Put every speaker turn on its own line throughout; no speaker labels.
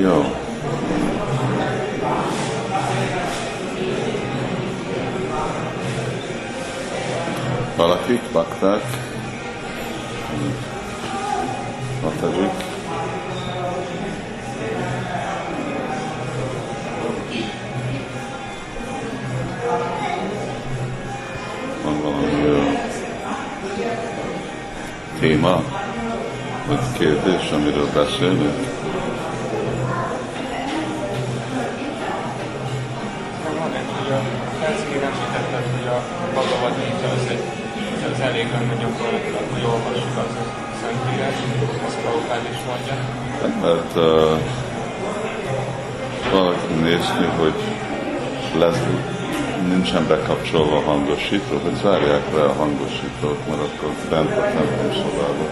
Jó. Valakik, bakták? Matazik? Van valami jó téma, vagy kérdés, amiről beszélünk?
Elég lenne gyakorlatilag, hogy olvassuk az Szentírás, ezt Prabhupád is mondja.
Mert uh, valaki nézni, hogy lesz, nincsen bekapcsolva a hangosító, hogy zárják le a hangosítót, mert akkor bent a templom szobában.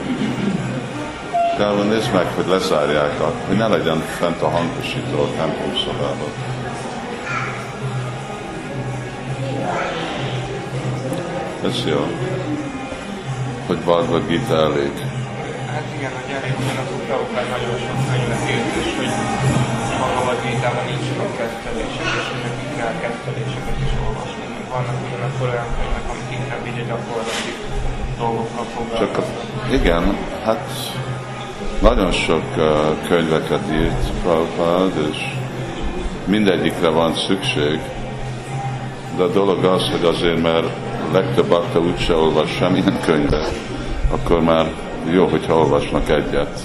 Kárva nézd meg, hogy lezárják, a, hogy ne legyen fent a hangosító a templom szobában. Ez jó. Hogy Bhagavad Gita elég.
Hát igen, hogy elég ugyanakkor Prabhupád nagyon sok könyvet írt, és hogy a Bhagavad Gita-ban nincsenek kezdtelések, és hogy nekik kell kezdteléseket is olvasni. Vannak ugyanakkor olyan könyvek, amik inkább így a gyakorlati dolgokkal
Csak a,
foglalkoznak.
igen, hát nagyon sok uh, könyveket írt Prabhupád, és mindegyikre van szükség, de a dolog az, hogy azért, mert legtöbb akta úgyse olvas semmilyen könyvet, akkor már jó, hogyha olvasnak egyet.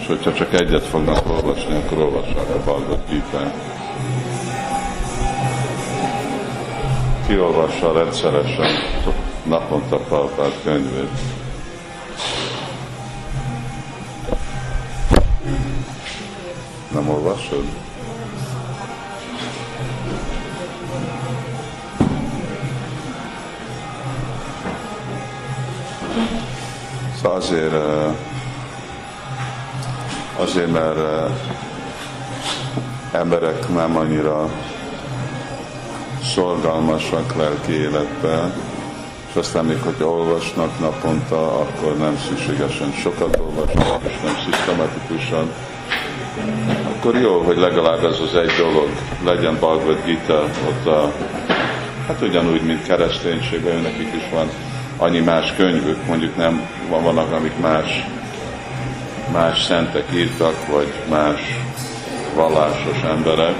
És hogyha csak egyet fognak olvasni, akkor olvassák a Bhagavad gita Ki olvassa rendszeresen naponta Prabhupád könyvét? Nem olvasod? Szóval azért, azért, mert emberek nem annyira szorgalmasak lelki életben, és aztán még, hogyha olvasnak naponta, akkor nem szükségesen sokat olvasnak, és nem szisztematikusan, akkor jó, hogy legalább ez az egy dolog legyen Bhagavad Gita, ott a, hát ugyanúgy, mint kereszténységben, nekik is van annyi más könyvük, mondjuk nem van, vannak, amik más, más szentek írtak, vagy más vallásos emberek,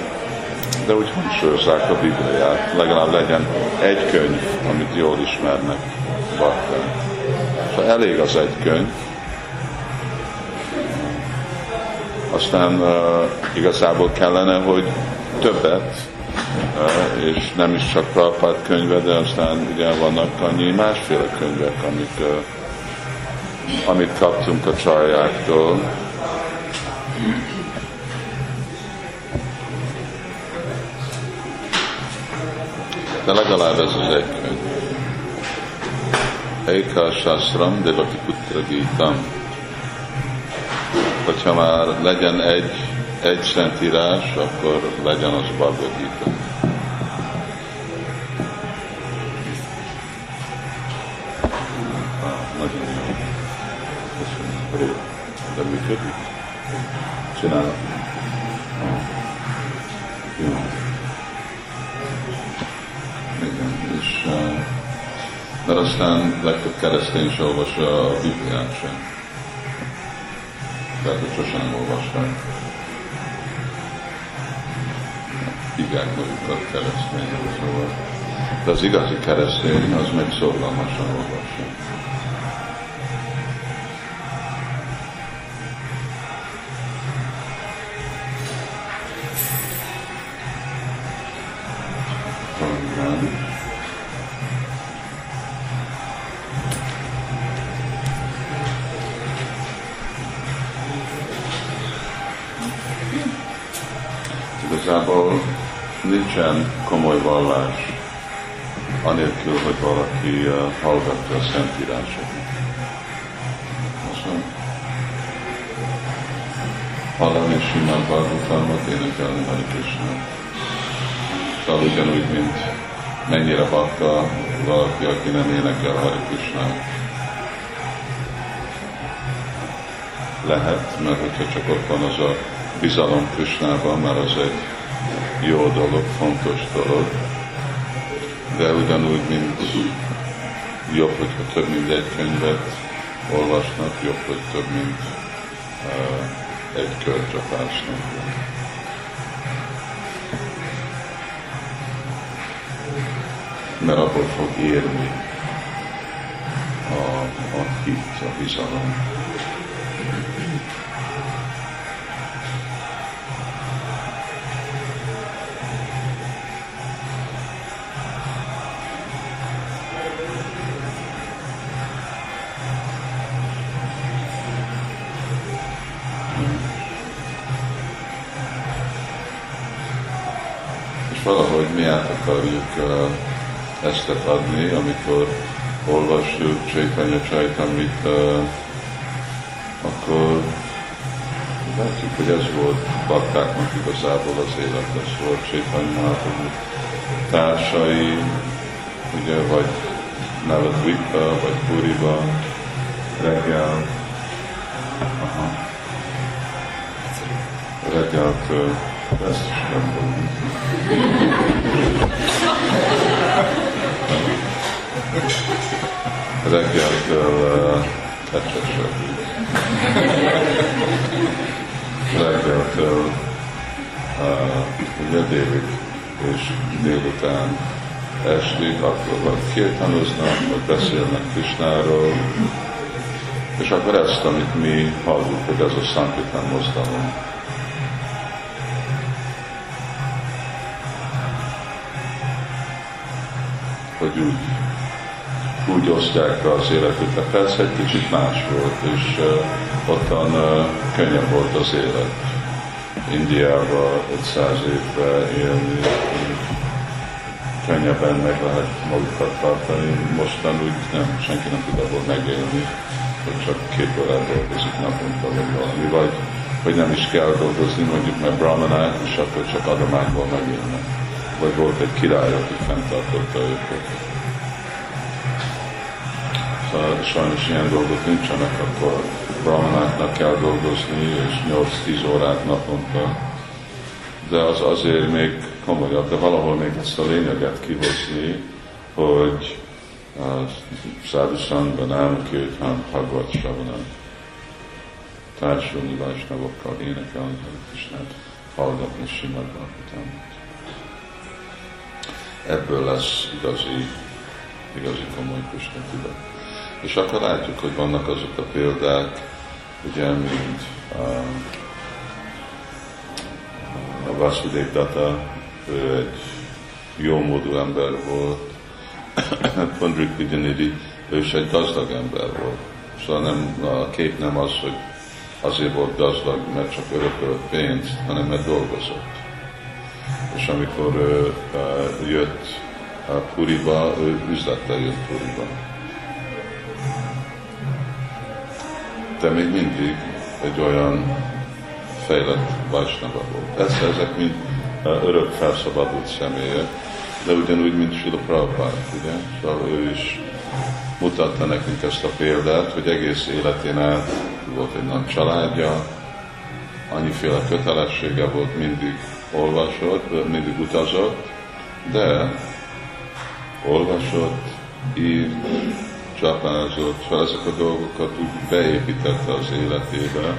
de úgy hangsúlyozzák a Bibliát, legalább legyen egy könyv, amit jól ismernek bakták. Szóval elég az egy könyv, aztán uh, igazából kellene, hogy többet, uh, és nem is csak Prabhupád könyve, de aztán ugye vannak annyi másféle könyvek, amik, uh, amit kaptunk a csaljáktól. De legalább ez az egy könyv. Eika Shastram Devaki Putra Gitam. Hogyha már legyen egy, egy szentírás, akkor legyen az Bhagavad. Csinálom. Jó. Igen, és mert aztán legtöbb keresztény se olvassa a Bibliát sem. Tehát, hogy sosem olvasták. Hívják magukat keresztények, szóval. De az igazi keresztény az meg szorgalmasan olvassa. Vallás, anélkül, hogy valaki hallgatja a szentírásokat. Aztán hallani simán Bhagavatamot, énekelni Hari Krishna. Szóval ugyanúgy, mint mennyire bakta valaki, aki nem énekel Hari Krishna. Lehet, mert hogyha csak ott van az a bizalom Krisnában, mert az egy jó dolog, fontos dolog, de ugyanúgy, mint jobb, hogyha több mint egy könyvet olvasnak, jobb, hogy több mint uh, egy körcsapásnak. Mert abból fog érni a, a hit, a bizalom. Valahogy mi át akarjuk uh, ezt adni, amikor olvassuk Csaitanya Csaitamit, uh, akkor látjuk, hogy ez volt baktáknak igazából az élet, ez volt Csaitanya társai, ugye, vagy Navadvipa, vagy Puriba, reggel, aha, nem Reggeltől ecsesek. Reggeltől ugye délig és délután estig, akkor vagy kirtanoznak, vagy beszélnek Krisnáról, és akkor ezt, amit mi halljuk, hogy ez a Sankitán mozdalom, hogy úgy, úgy osztják be az életüket. Persze egy kicsit más volt, és ottan könnyebb volt az élet. Indiában 500 évre élni, könnyebben meg lehet magukat tartani. Mostan úgy nem, senki nem tud abból megélni, hogy csak két órát dolgozik naponta, vagy valami, vagy hogy nem is kell dolgozni, mondjuk mert brahmanák, és akkor csak adományból megélnek vagy volt egy király, aki fenntartotta őket. Szóval sajnos ilyen dolgok nincsenek, akkor brahmanáknak kell dolgozni, és 8-10 órát naponta. De az azért még komolyabb, de valahol még ezt a lényeget kihozni, hogy Száduszangban, Nám, Kirtán, Bhagavad Sravanán társulni Vajsnavokkal énekelni Krisnát, hallgatni Simad Bhagavatamot ebből lesz igazi, igazi komoly Krishna tudat. És akkor látjuk, hogy vannak azok a példák, ugye, mint uh, a Vasudev Data, ő egy jó módú ember volt, Pandrik Vijanidi, ő is egy gazdag ember volt. Szóval nem, a kép nem az, hogy azért volt gazdag, mert csak örökölt pénzt, hanem mert dolgozott és amikor ő jött Puriba, ő üzlettel jött Puriba. De még mindig egy olyan fejlett Vajsnava volt. Persze ezek mind örök felszabadult személyek, de ugyanúgy, mint Sila Prabhupád, ugye? Szóval ő is mutatta nekünk ezt a példát, hogy egész életén át volt egy nagy családja, annyiféle kötelessége volt mindig olvasott, mindig utazott, de olvasott, írt, csapázott, szóval ezek a dolgokat úgy beépítette az életébe,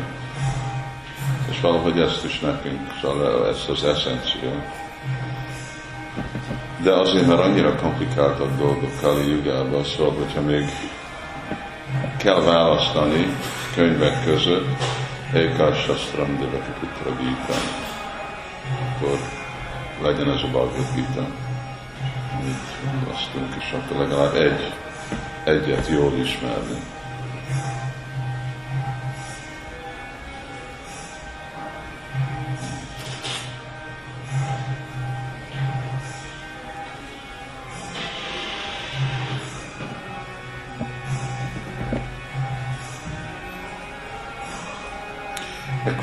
és valahogy ezt is nekünk, szóval ezt az eszencia. De azért, mert annyira komplikáltak dolgok Kali Jugában, szóval, hogyha még kell választani könyvek között, Ekás Sastram Devaki Putra Gita, akkor legyen ez a Bhagavad Gita. Így választunk, és akkor legalább egy, egyet jól ismerni.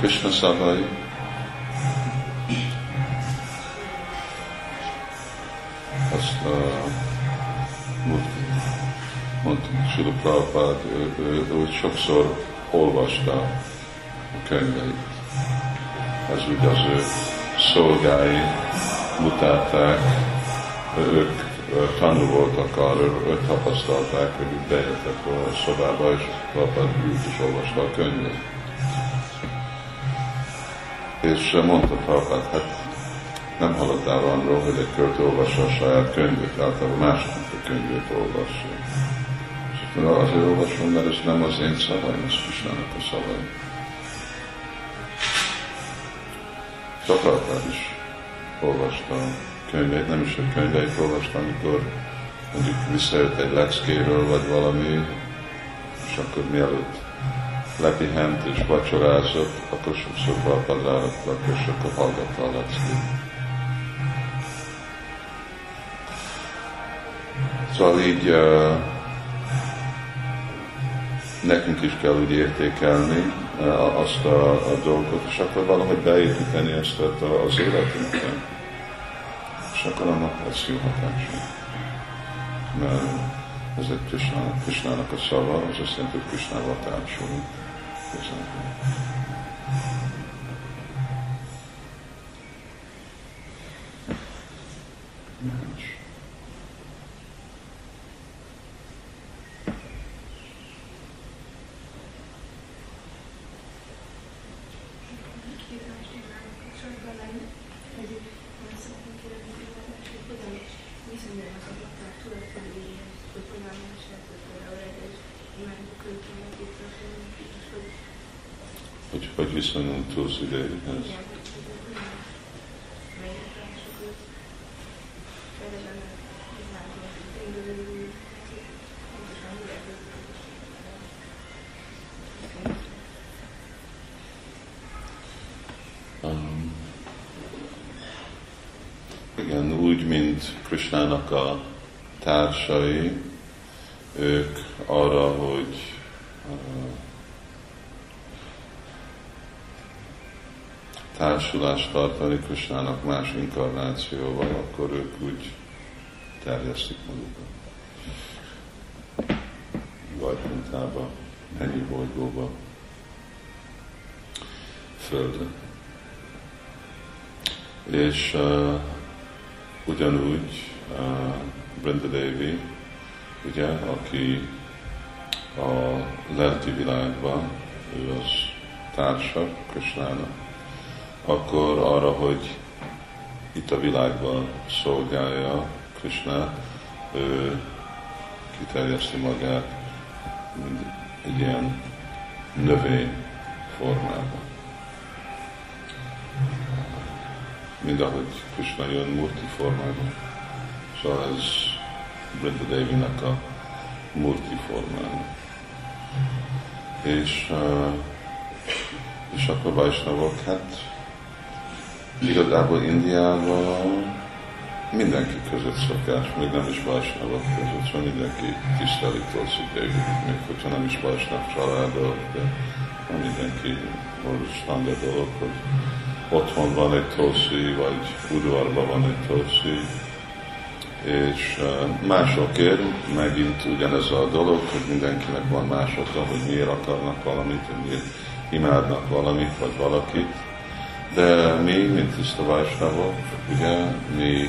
Krishna szavai Sula Prabhupád, ő sokszor olvasta a könyveit. ez úgy az ő szolgái mutatták, ők tanul voltak arra, ők tapasztalták, hogy úgy bejöttek a szobába, és Prabhupád ült és olvasta a könyvet. És mondta Prabhupád, hát nem hallottál arról, hogy egy költő olvassa a saját könyvét, általában másoknak a könyvét olvassa. Mondja, azért olvasom, mert ez nem az én szavaim, ez Kisnának a szavaim. Prabhupád is olvasta a könyveit, nem is a könyveit olvasta, amikor mondjuk visszajött egy leckéről, vagy valami, és akkor mielőtt lepihent és vacsorázott, akkor sokszor Prabhupád és akkor hallgatta a leckét. Szóval így uh, nekünk is kell úgy értékelni uh, azt a, a dolgot, és akkor valahogy beépíteni ezt az életünkbe. És akkor annak lesz jó hatása. Mert ez egy Krishnának, Krishnának a szava, az azt jelenti, hogy Krishnával társulunk. Köszönöm. Hogy viszonyulunk Tulsi Devihez. Um, igen, úgy, mint Krishnának a társai, ők arra, hogy uh, társulást tartani Krisnának más inkarnációval, akkor ők úgy terjesztik magukat. Vajkuntába, ennyi bolygóba, földön. És uh, ugyanúgy uh, Brenda Devi, ugye, aki a lelki világban, ő az társa Krisnának, akkor arra, hogy itt a világban szolgálja Krishna, ő kiterjeszti magát egy ilyen növény formában. Mind ahogy Krishna jön murti formában. Szóval ez Brinda Devi-nek a murti formája. És, és akkor Vajsnavok, hát Igazából Indiában mindenki között szokás, még nem is Vajsnavok között, szóval mindenki tiszteli Tulsi még hogyha nem is Vajsnav családok, de mindenki standard dolog, hogy otthon van egy Tulsi, vagy udvarban van egy Tulsi, és másokért megint ugyanez a dolog, hogy mindenkinek van más hogy miért akarnak valamit, hogy miért imádnak valamit, vagy valakit, de mi, mint tiszta Vajsnavok, ugye, mi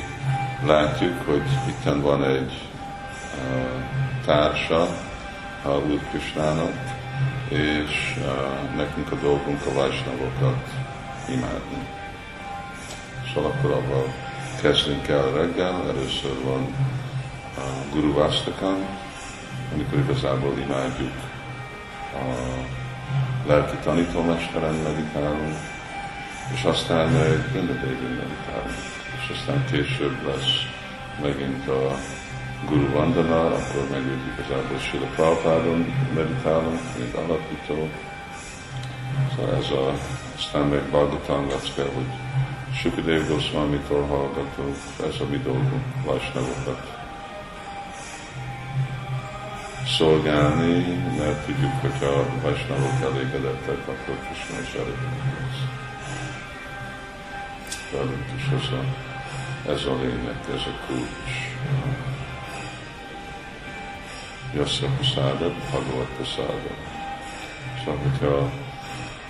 látjuk, hogy itt van egy uh, társa a Úr Krisnának, és uh, nekünk a dolgunk a Vajsnavokat imádni. Szóval akkor abban kezdünk el reggel, először van a Guru Vastakan, amikor igazából imádjuk a lelki tanítómesteren meditálunk, és aztán Vrindadevi meditálunk, és aztán később lesz megint a Guru Vandana, akkor megint igazából Sila Prabhupádon meditálunk, mint alapító. Szóval ez a, aztán meg Bhagavatam kell, hogy Sukadev Goswami-tól hallgatunk, ez a mi dolgunk, Vajsnavokat szolgálni, mert tudjuk, hogy a Vajsnavok elégedettek, akkor Krishna is elégedett velünk is ez a, ez a lényeg, ez a kulcs. Yasya Prasada, Bhagavad Prasada. Szóval, hogyha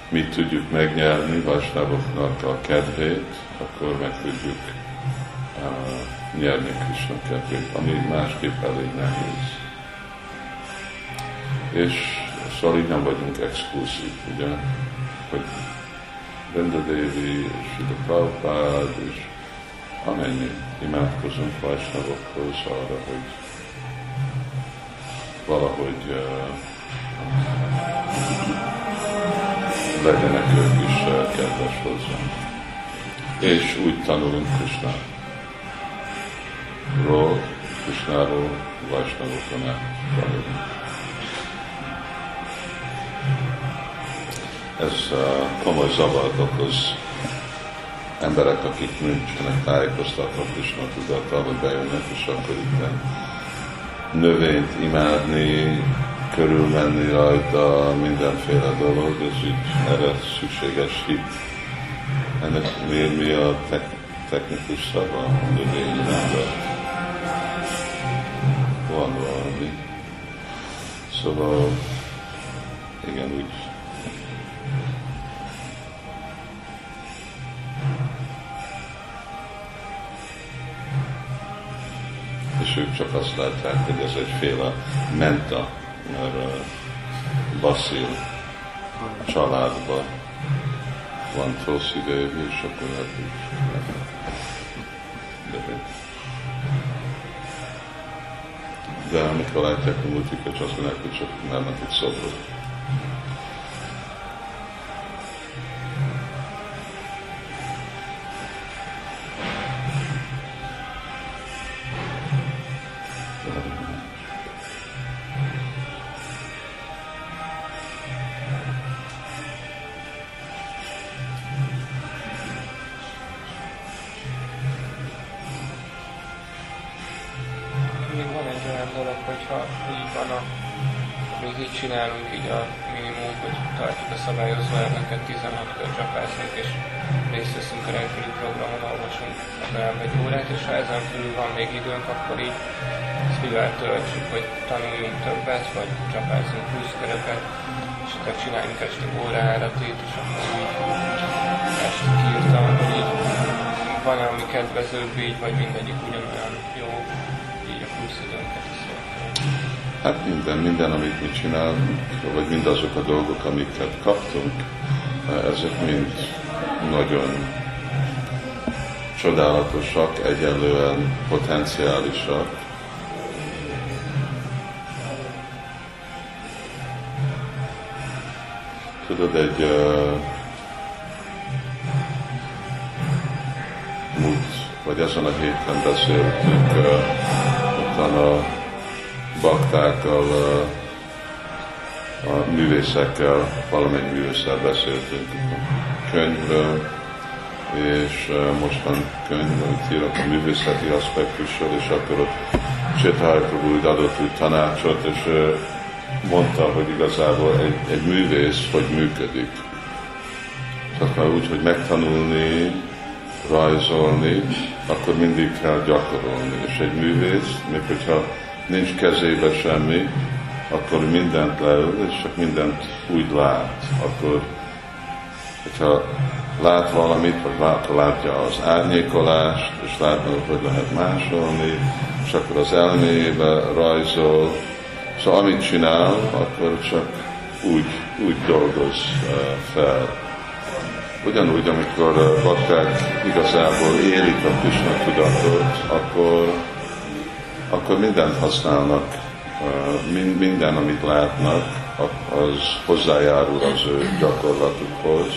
mi tudjuk megnyerni Vajsnavoknak a kedvét, akkor meg tudjuk uh, nyerni Krishna kedvét, ami másképp elég nehéz. És szóval így nem vagyunk exkluzív, ugye? Hogy Vendadevi és Sida Prabhupád, és amennyi imádkozunk Vajsnavokhoz arra, hogy valahogy uh, legyenek ők is uh, kedves hozzánk. És úgy tanulunk Krishnát. Ról, Krishnáról, Vajsnavokon át tanulunk. Ez komoly zavart okoz emberek, akik nincsenek tájékoztatva Krishna tudattal, hogy bejönnek, és akkor itt növényt imádni, körülmenni rajta, mindenféle dolog, ez így erre szükséges hit. Ennek mi, mi a tek, technikus szava, növényimádat? Van valami. Szóval, és ők csak azt látják, hogy ez egyféle menta, mert Basil családban van rossz idő, és akkor hát is. De, de amikor látják a multikat, azt mondják, hogy csak nem itt szobrot.
Tartjuk a szabályozó elveket 16 kör csapászunk, és részt veszünk a reggeli programon, olvasunk legalább egy órát, és ha ezen felül van még időnk, akkor így ezt mivel töltsük, hogy tanuljunk többet, vagy csapázzunk plusz köröket, és akkor csináljunk este óraáratét, és akkor így este kiírtam, hogy így van-e, ami kedvezőbb így, vagy mindegyik ugyanolyan jó, így a plusz időnket is
Hát minden, minden, amit mi csinálunk, vagy mindazok a dolgok, amiket kaptunk, ezek mind nagyon csodálatosak, egyenlően potenciálisak. Tudod, egy uh, múlt, vagy ezen a héten beszéltünk uh, utána baktákkal, a művészekkel, valamennyi művésszel beszéltünk a könyvről, és most van könyv, amit írok a művészeti aspektusról, és akkor ott Prabhu úgy adott úgy tanácsot, és mondta, hogy igazából egy, egy művész hogy működik. Tehát úgy, hogy megtanulni, rajzolni, akkor mindig kell gyakorolni. És egy művész, még hogyha nincs kezébe semmi, akkor mindent leül, és csak mindent úgy lát. Akkor, hogyha lát valamit, vagy lát, látja az árnyékolást, és látna, hogy lehet másolni, és akkor az elmébe rajzol. Szóval amit csinál, akkor csak úgy, úgy dolgoz fel. Ugyanúgy, amikor bakták igazából élik a Krishna tudatot, akkor, akkor mindent használnak, minden, amit látnak, az hozzájárul az ő gyakorlatukhoz,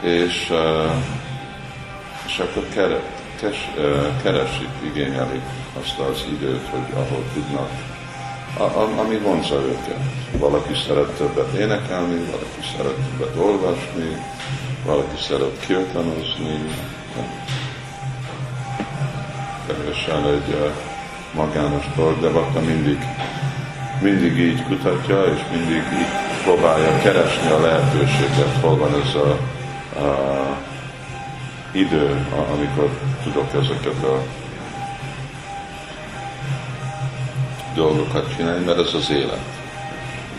és, és akkor keresik, igényelik azt az időt, hogy ahol tudnak ami vonza őket. Valaki szeret többet énekelni, valaki szeret többet olvasni, valaki szeret kirtanozni. Teljesen egy magános dolog, de Bakta mindig, mindig így kutatja, és mindig így próbálja keresni a lehetőséget, hol van ez a, a amikor tudok ezeket a dolgokat csinálni, mert ez az élet.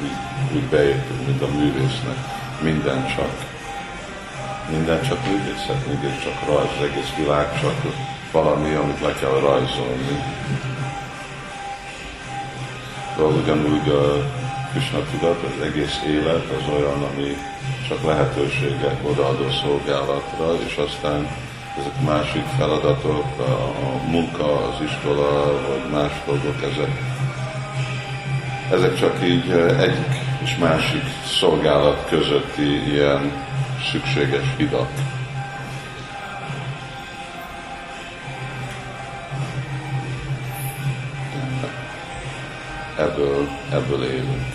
Úgy, úgy beépül, mint a művésznek. minden csak minden csak művészet, mindig csak rajz, az egész világ csak valami, amit le kell rajzolni. Ugyanúgy a Krishna tudat, az egész élet az olyan, ami csak lehetőségek odaadó szolgálatra, és aztán ezek másik feladatok, a, a munka, az iskola, vagy más dolgok, ezek, ezek csak így egyik és másik szolgálat közötti ilyen szükséges hidak. Ebből, ebből élünk.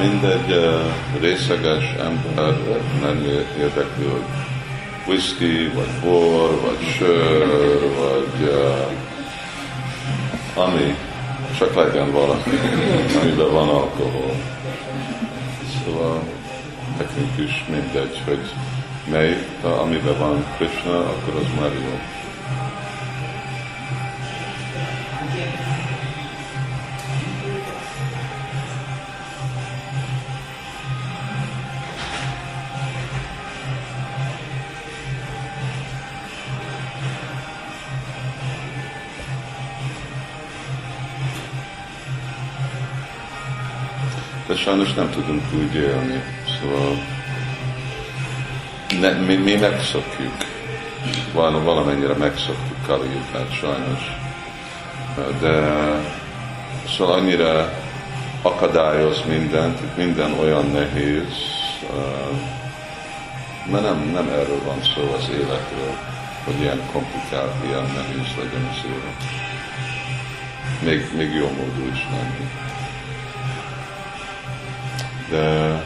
mindegy uh, részeges ember nem érdekli, hogy whisky, vagy bor, vagy sör, vagy uh, ami, csak legyen valami, amiben van alkohol. Szóval nekünk is mindegy, hogy mely, amiben van Krishna, akkor az már jó. Sajnos nem tudunk úgy élni. Szóval ne, mi, mi megszokjuk, Val, valamennyire megszoktuk Kali hát sajnos. De szóval annyira akadályoz mindent, minden olyan nehéz, mert nem, nem erről van szó az életről, hogy ilyen komplikált, ilyen nehéz legyen az élet. Még, még jó módú is lenni de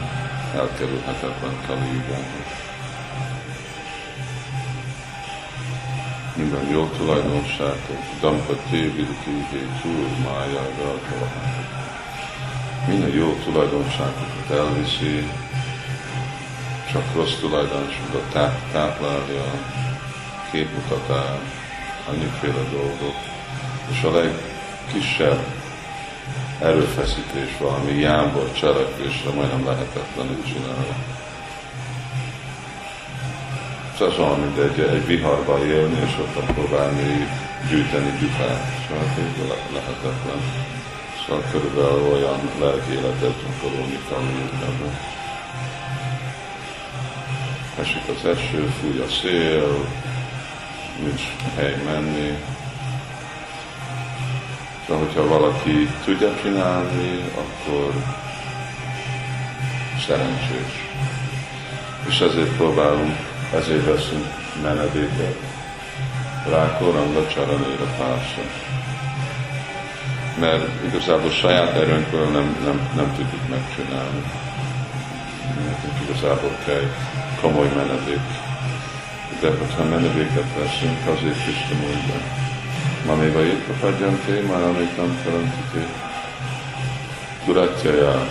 elkerülhetetlen Kaliugában. Minden jó tulajdonságot, Dampati, Vidiki, Túr, Mája, Minden jó tulajdonságot elviszi, csak rossz tulajdonságot táp, táplálja, képmutatás, annyiféle dolgok, és a legkisebb erőfeszítés, valami jámbor cselekvésre majdnem lehetetlenül csinálni. Szóval olyan, mint egy, egy viharba élni, és ott próbálni gyűjteni gyufát. Szóval ez lehetetlen. Szóval körülbelül olyan lelki életet gyakorolni tanulni Esik az eső, fúj a szél, nincs hely menni, de hogyha valaki tudja csinálni, akkor szerencsés. És ezért próbálunk, ezért veszünk menedéket. Rákoranga csaranéra pársa. Mert igazából saját erőnkből nem, nem, nem tudjuk megcsinálni. Nekünk igazából kell komoly menedék. De hogyha menedéket veszünk, azért Isten mondja, Mameva Irkapadjante, Maramikam Karantite. Duratjaja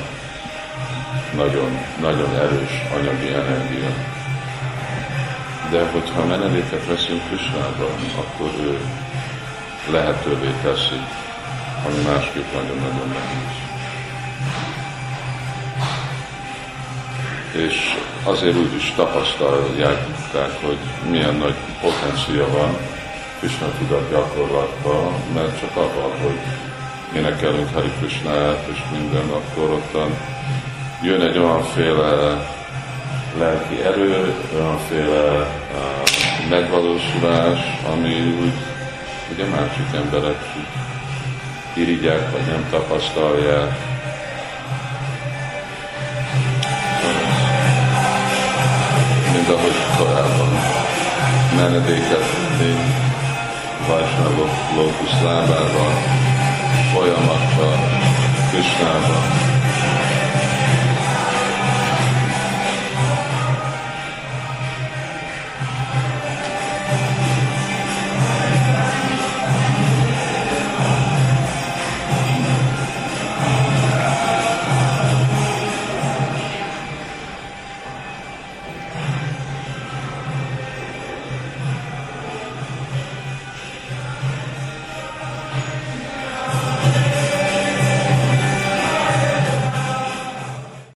nagyon, nagyon erős anyagi energia. De hogyha menedéket veszünk Krisnában, akkor ő lehetővé teszi, ami másképp nagyon-nagyon nehéz. És azért úgy is tapasztalják, hogy milyen nagy potencia van, Krishna tudat gyakorlatba, mert csak abban, hogy énekelünk Hari Krishnát és minden, akkor ottan jön egy olyanféle lelki erő, olyanféle uh, megvalósulás, ami úgy, ugye másik emberek irigyek, vagy nem tapasztalják. Mint ahogy korábban menedéket Vajsnavok lókusz lábával, folyamatosan Krisnába,